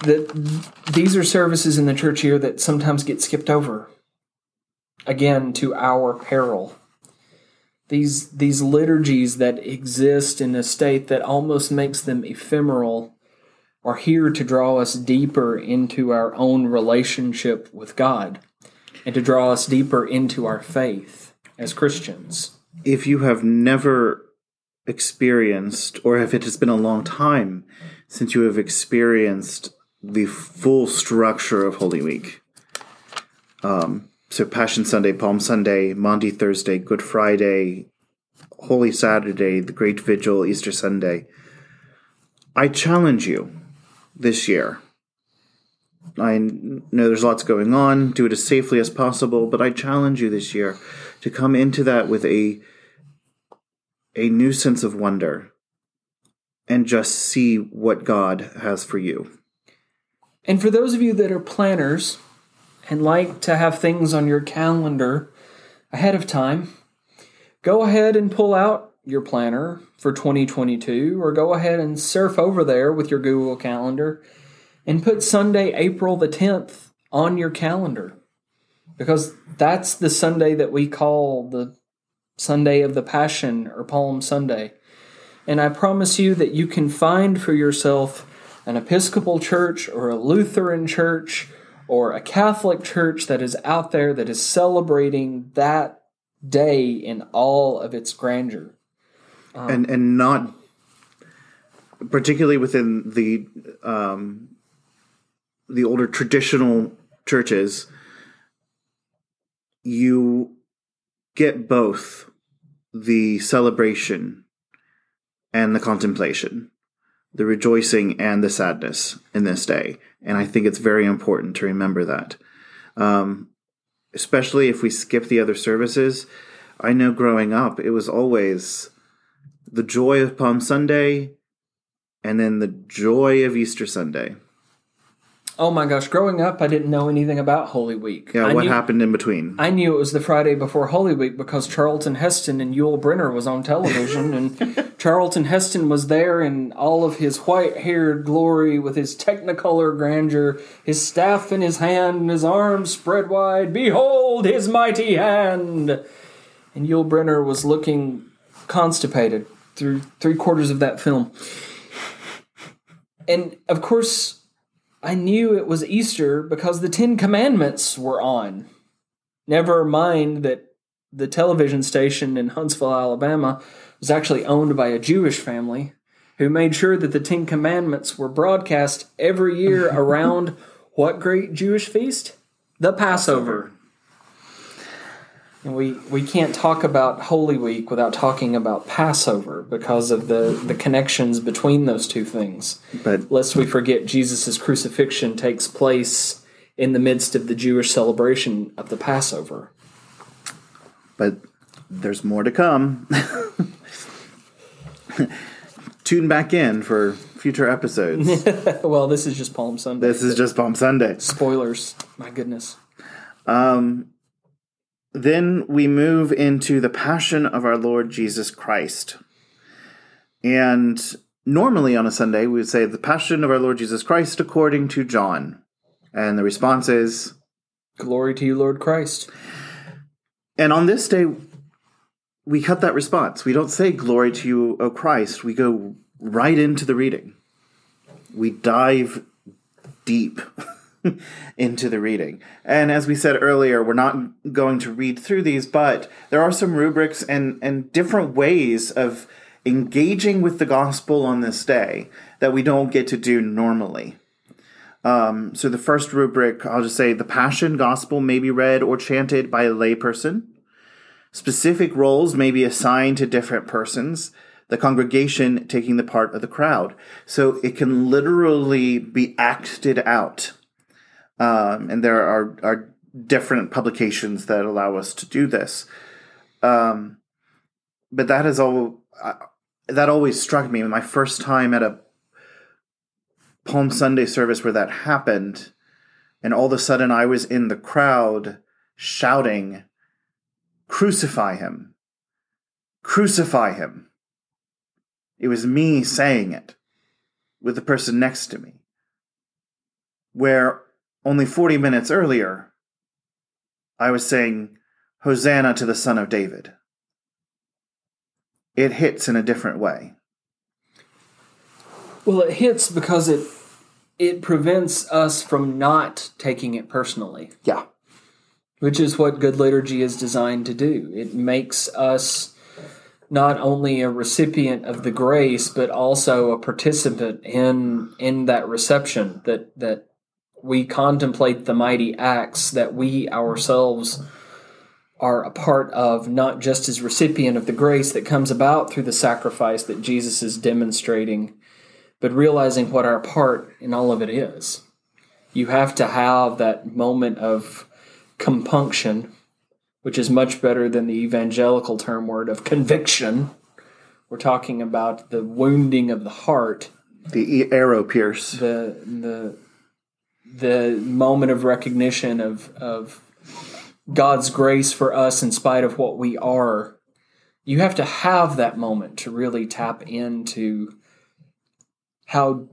That these are services in the church year that sometimes get skipped over. Again, to our peril. These these liturgies that exist in a state that almost makes them ephemeral are here to draw us deeper into our own relationship with God and to draw us deeper into our faith as Christians if you have never experienced, or if it has been a long time since you have experienced the full structure of Holy Week, um, so Passion Sunday, Palm Sunday, Maundy Thursday, Good Friday, Holy Saturday, the Great Vigil, Easter Sunday, I challenge you this year. I know there's lots going on. Do it as safely as possible, but I challenge you this year to come into that with a a new sense of wonder and just see what God has for you. And for those of you that are planners and like to have things on your calendar ahead of time, go ahead and pull out your planner for 2022 or go ahead and surf over there with your Google Calendar and put Sunday, April the 10th on your calendar because that's the Sunday that we call the Sunday of the Passion or Palm Sunday. And I promise you that you can find for yourself an Episcopal church or a Lutheran church or a Catholic church that is out there that is celebrating that day in all of its grandeur. Um, and and not particularly within the um, the older traditional churches you get both the celebration and the contemplation, the rejoicing and the sadness in this day. And I think it's very important to remember that. Um, especially if we skip the other services. I know growing up, it was always the joy of Palm Sunday and then the joy of Easter Sunday. Oh my gosh, growing up, I didn't know anything about Holy Week. Yeah, I what knew, happened in between? I knew it was the Friday before Holy Week because Charlton Heston and Yul Brynner was on television, and *laughs* Charlton Heston was there in all of his white haired glory with his technicolor grandeur, his staff in his hand, and his arms spread wide. Behold his mighty hand! And Yul Brynner was looking constipated through three quarters of that film. And of course, I knew it was Easter because the Ten Commandments were on. Never mind that the television station in Huntsville, Alabama, was actually owned by a Jewish family who made sure that the Ten Commandments were broadcast every year *laughs* around what great Jewish feast? The Passover. And we, we can't talk about Holy Week without talking about Passover because of the, the connections between those two things. But lest we forget Jesus' crucifixion takes place in the midst of the Jewish celebration of the Passover. But there's more to come. *laughs* Tune back in for future episodes. *laughs* well, this is just Palm Sunday. This is just Palm Sunday. Spoilers. My goodness. Um then we move into the passion of our Lord Jesus Christ. And normally on a Sunday, we would say the Passion of our Lord Jesus Christ according to John. And the response is, Glory to you, Lord Christ. and on this day, we cut that response. We don't say, Glory to you, O Christ. We go right into the reading. We dive deep *laughs* *laughs* into the reading. And as we said earlier, we're not going to read through these, but there are some rubrics and, and different ways of engaging with the gospel on this day that we don't get to do normally. Um, so the first rubric, I'll just say the Passion Gospel may be read or chanted by a layperson. Specific roles may be assigned to different persons, the congregation taking the part of the crowd. So it can literally be acted out. Um, and there are, are different publications that allow us to do this. Um, but that is all, that always struck me. My first time at a Palm Sunday service where that happened, and all of a sudden I was in the crowd shouting, Crucify him! Crucify him! It was me saying it with the person next to me. Where only 40 minutes earlier, I was saying, Hosanna to the Son of David. It hits in a different way. Well, it hits because it it prevents us from not taking it personally, Yeah. which is what good liturgy is designed to do. It makes us not only a recipient of the grace, but also a participant in in that reception. That that we contemplate the mighty acts that we ourselves are a part of, not just as recipient of the grace that comes about through the sacrifice that Jesus is demonstrating, but realizing what our part in all of it is. You have to have that moment of compunction, which is much better than the evangelical term word of conviction. We're talking about the wounding of the heart, The arrow pierce. the the the moment of recognition of of God's grace for us in spite of what we are. You have to have that moment to really tap into how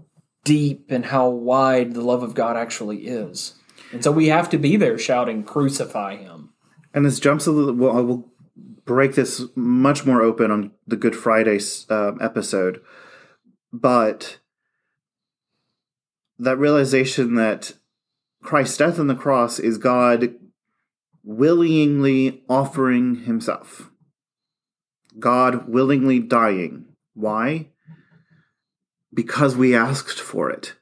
deep and how wide the love of God actually is. And so we have to be there shouting, Crucify him. And this jumps a little. Well, I will break this much more open on the Good Friday uh, episode, but that realization that Christ's death on the cross is God willingly offering Himself, God willingly dying. Why? Because we asked for it.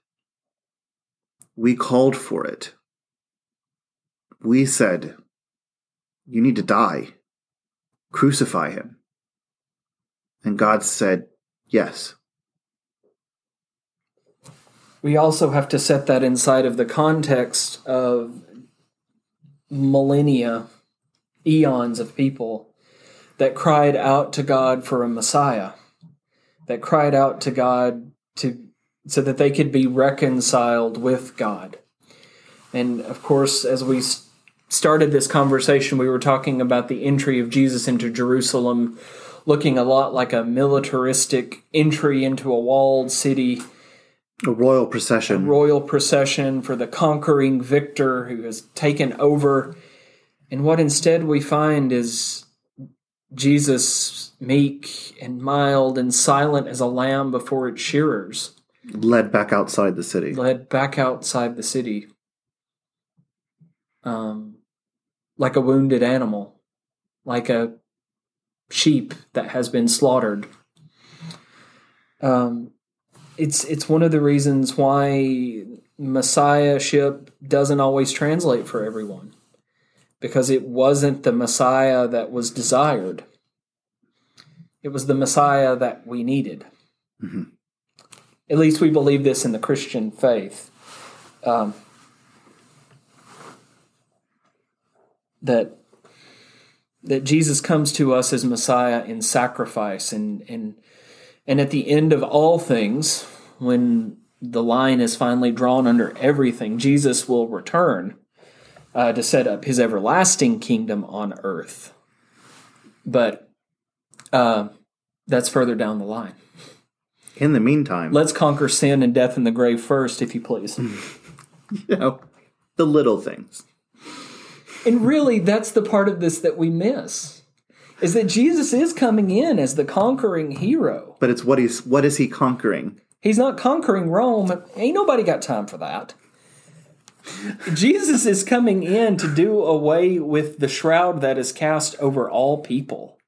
We called for it. We said, You need to die. Crucify him. And God said, Yes. We also have to set that inside of the context of millennia, eons of people that cried out to God for a Messiah, that cried out to God to so that they could be reconciled with God. And of course, as we started this conversation, we were talking about the entry of Jesus into Jerusalem looking a lot like a militaristic entry into a walled city A royal procession. A royal procession for the conquering victor who has taken over. And what instead we find is Jesus meek and mild and silent as a lamb before its shearers, led back outside the city. led back outside the city, um, like a wounded animal, like a sheep that has been slaughtered. Um, it's it's one of the reasons why messiahship doesn't always translate for everyone because it wasn't the messiah that was desired. It was the messiah that we needed. Mhm. at least we believe this in the christian faith. Um, that that jesus comes to us as messiah in sacrifice and and and at the end of all things, when the line is finally drawn under everything, Jesus will return uh, to set up his everlasting kingdom on earth. But uh, that's further down the line. In the meantime, Let's conquer sin and death and the grave first, if you please. *laughs* you know, the little things. and really, that's the part of this that we miss. Is that Jesus is coming in as the conquering hero. But it's what he's what is he conquering? He's not conquering Rome. Ain't nobody got time for that. Jesus is coming in to do away with the shroud that is cast over all people.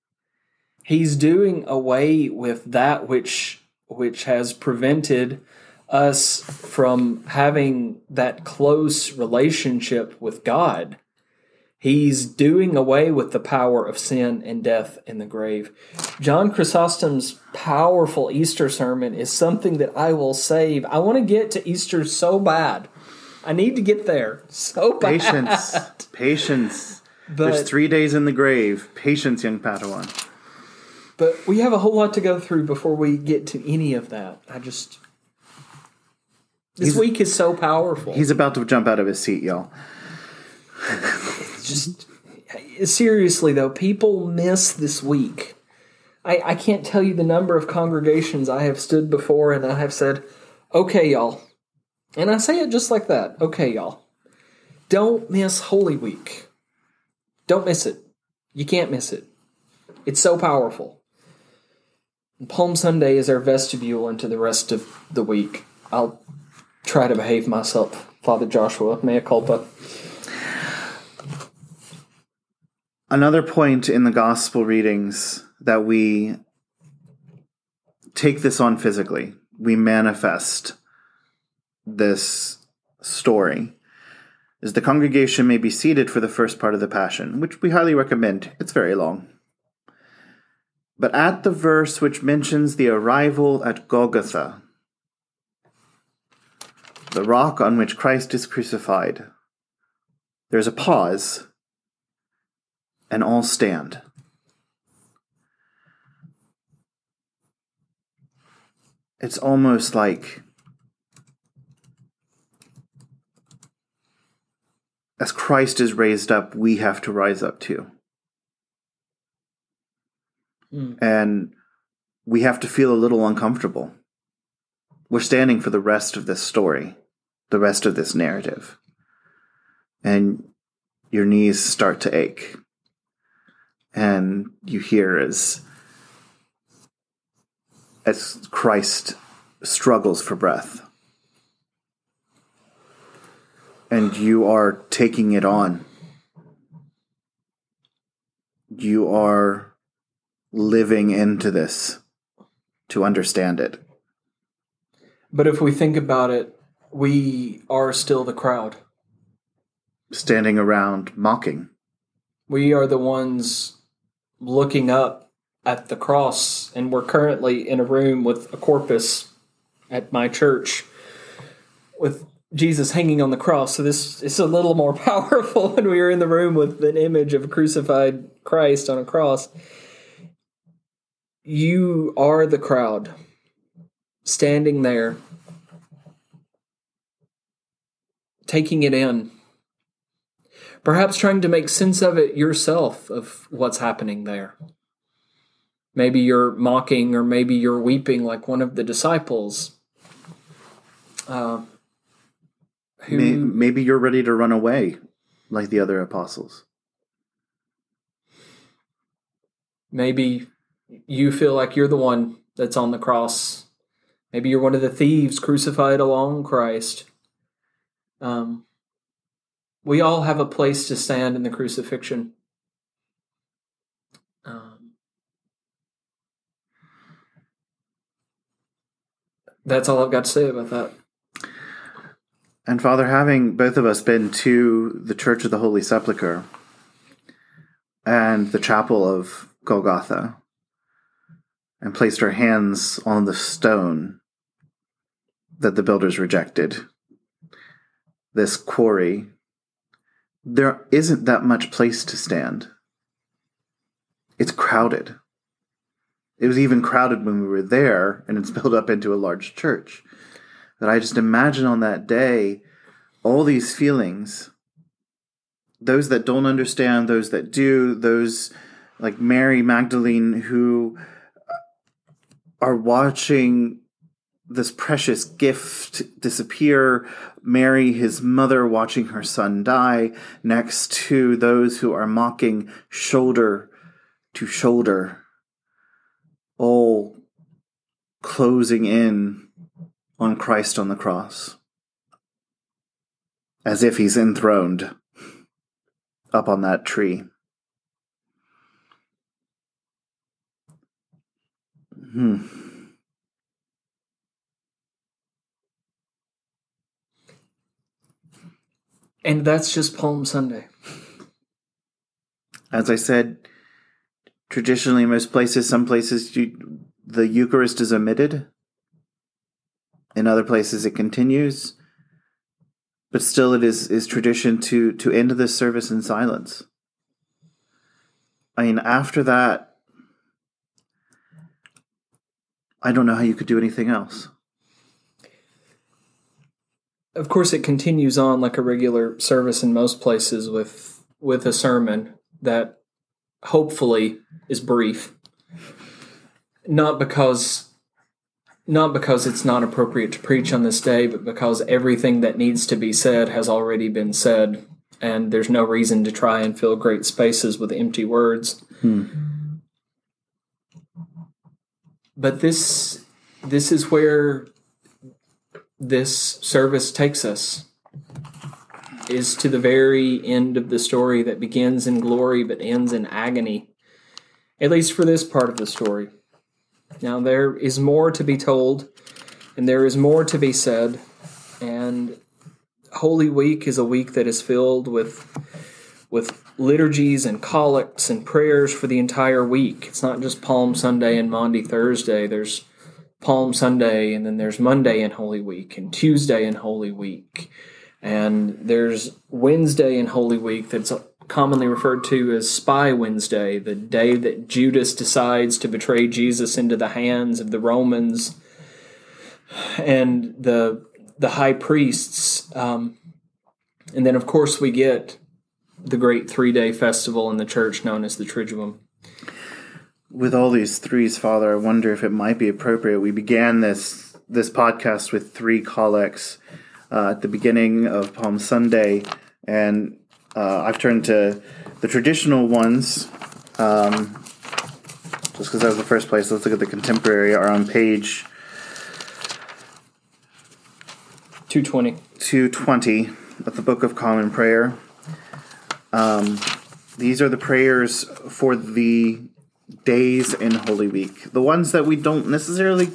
He's doing away with that which which has prevented us from having that close relationship with God. He's doing away with the power of sin and death in the grave. John Chrysostom's powerful Easter sermon is something that I will save. I want to get to Easter so bad. I need to get there so bad. Patience. *laughs* Patience. But, There's three days in the grave. Patience, young Padawan. but we have a whole lot to go through before we get to any of that. I just. This He's- week is so powerful. He's about to jump out of his seat, y'all. Just seriously though people miss this week. I, I can't tell you the number of congregations i have stood before and i have said okay y'all. And i say it just like that okay y'all. Don't miss holy week. Don't miss it. You can't miss it. It's so powerful. And palm sunday is our vestibule into the rest of the week. I'll try to behave myself father joshua. Mea culpa Another point in the gospel readings that we take this on physically, we manifest this story, is the congregation may be seated for the first part of the Passion, which we highly recommend. It's very long. But at the verse which mentions the arrival at Golgotha, the rock on which Christ is crucified, there's a pause and all stand. It's almost like as Christ is raised up, we have to rise up too. Mm. And we have to feel a little uncomfortable. We're standing for the rest of this story, the rest of this narrative. And your knees start to ache and you hear as as Christ struggles for breath. And you are taking it on. You are living into this to understand it. But if we think about it, we are still the crowd. Standing around mocking. We are the ones looking up at the cross, and we're currently in a room with a corpus at my church with Jesus hanging on the cross. So this is a little more *laughs* powerful when we are in the room with an image of a crucified Christ on a cross. You are the crowd standing there, taking it in perhaps trying to make sense of it yourself of what's happening there. Maybe you're mocking, or maybe you're weeping like one of the disciples. Uh, who, May- Maybe you're ready to run away like the other apostles. maybe you feel like you're the one that's on the cross. Maybe you're one of the thieves crucified along Christ. Um, we all have a place to stand in the crucifixion. Um, that's all I've got to say about that. And Father, having both of us been to the Church of the Holy Sepulchre and the Chapel of Golgotha and placed our hands on the stone that the builders rejected, this quarry, there isn't that much place to stand. It's crowded. It was even crowded when we were there, and it's *laughs* built up into a large church that I just imagine on that day all these feelings those that don't understand, those that do, those like Mary Magdalene who uh, are watching this precious gift disappear. Mary, his mother, watching her son die, next to those who are mocking shoulder to shoulder, all closing in on Christ on the cross, as if he's enthroned up on that tree. Hmm. And that's just Palm Sunday. As I said, traditionally, most places, some places, you, the Eucharist is omitted. In other places, it continues. But still, it is, is tradition to, to end this service in silence. I mean, after that, I don't know how you could do anything else. Of course, it continues on like a regular service in most places with with a sermon that hopefully is brief. Not because not because it's not appropriate to preach on this day, but because everything that needs to be said has already been said, and there's no reason to try and fill great spaces with empty words. Hmm. But this this is where this service takes us is to the very end of the story that begins in glory but ends in agony, at least for this part of the story. Now, there is more to be told, and there is more to be said, and Holy Week is a week that is filled with with liturgies and collects and prayers for the entire week. It's not just Palm Sunday and Maundy Thursday. There's Palm Sunday, and then there's Monday in Holy Week, and Tuesday in Holy Week, and there's Wednesday in Holy Week that's commonly referred to as Spy Wednesday, the day that Judas decides to betray Jesus into the hands of the Romans and the the high priests. Um, and then, of course, we get the great three day festival in the church known as the Triduum with all these threes, Father, I wonder if it might be appropriate. We began this this podcast with three collects uh, at the beginning of Palm Sunday, and uh, I've turned to the traditional ones. Um, just because that was the first place, let's look at the contemporary. Are on page two twenty. Two twenty of the Book of Common Prayer. Um, these are the prayers for the days in Holy Week. The ones that we don't necessarily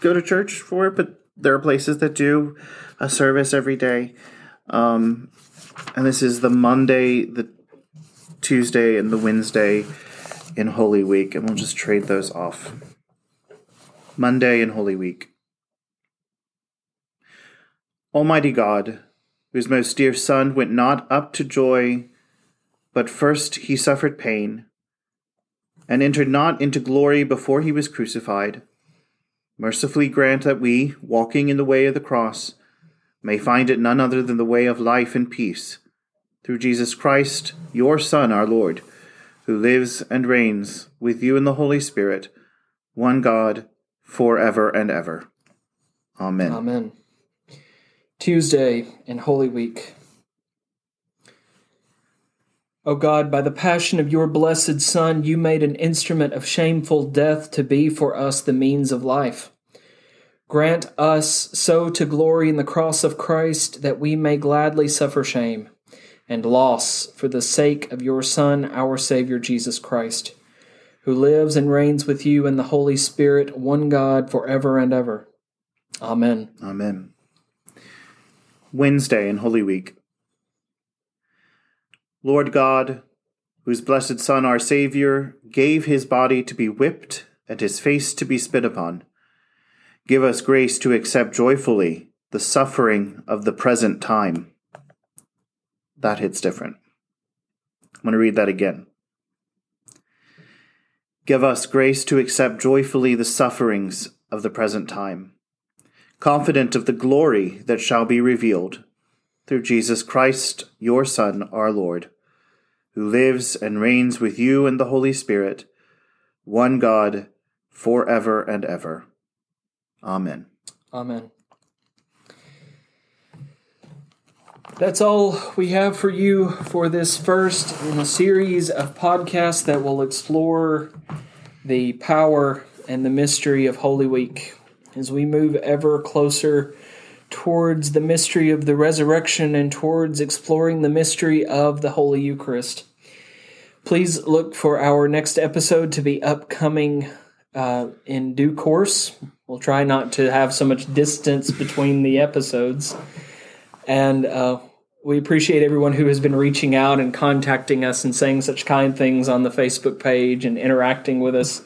go to church for, but there are places that do a service every day. Um, and this is the Monday, the Tuesday, and the Wednesday in Holy Week. And we'll just trade those off. Monday in Holy Week. Almighty God, whose most dear Son went not up to joy, but first he suffered pain and entered not into glory before he was crucified. Mercifully grant that we, walking in the way of the cross, may find it none other than the way of life and peace. Through Jesus Christ, your Son, our Lord, who lives and reigns with you in the Holy Spirit, one God, for ever and ever. Amen. Amen. Tuesday in Holy Week. O God, by the passion of your blessed Son, you made an instrument of shameful death to be for us the means of life. Grant us so to glory in the cross of Christ that we may gladly suffer shame and loss for the sake of your Son, our Savior Jesus Christ, who lives and reigns with you in the Holy Spirit, one God, for ever and ever. Amen. Amen. Wednesday in Holy Week. Lord God, whose blessed Son, our Saviour, gave his body to be whipped and his face to be spit upon, give us grace to accept joyfully the suffering of the present time. That hits different. I'm going to read that again. Give us grace to accept joyfully the sufferings of the present time, confident of the glory that shall be revealed through Jesus Christ, your Son, our Lord, who lives and reigns with you in the Holy Spirit, one God, for ever and ever. Amen. Amen. That's all we have for you for this first in a series of podcasts that will explore the power and the mystery of Holy Week as we move ever closer towards the mystery of the resurrection and towards exploring the mystery of the Holy Eucharist. Please look for our next episode to be upcoming uh, in due course. We'll try not to have so much distance between the episodes. And uh, we appreciate everyone who has been reaching out and contacting us and saying such kind things on the Facebook page and interacting with us.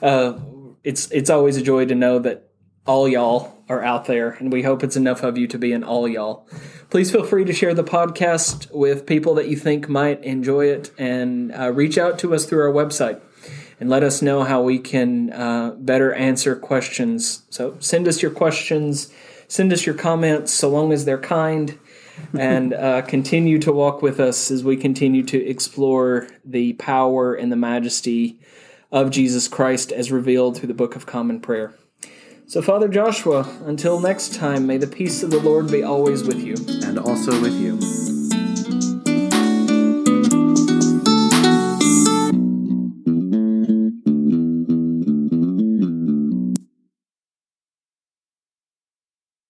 Uh, it's it's always a joy to know that all y'all are out there, and we hope it's enough of you to be an all y'all. Please feel free to share the podcast with people that you think might enjoy it, and uh, reach out to us through our website and let us know how we can uh, better answer questions. So send us your questions, send us your comments, so long as they're kind. and uh, *laughs* continue to walk with us as we continue to explore the power and the majesty of Jesus Christ as revealed through the Book of Common Prayer. So, Father Joshua, until next time, may the peace of the Lord be always with you. And also with you.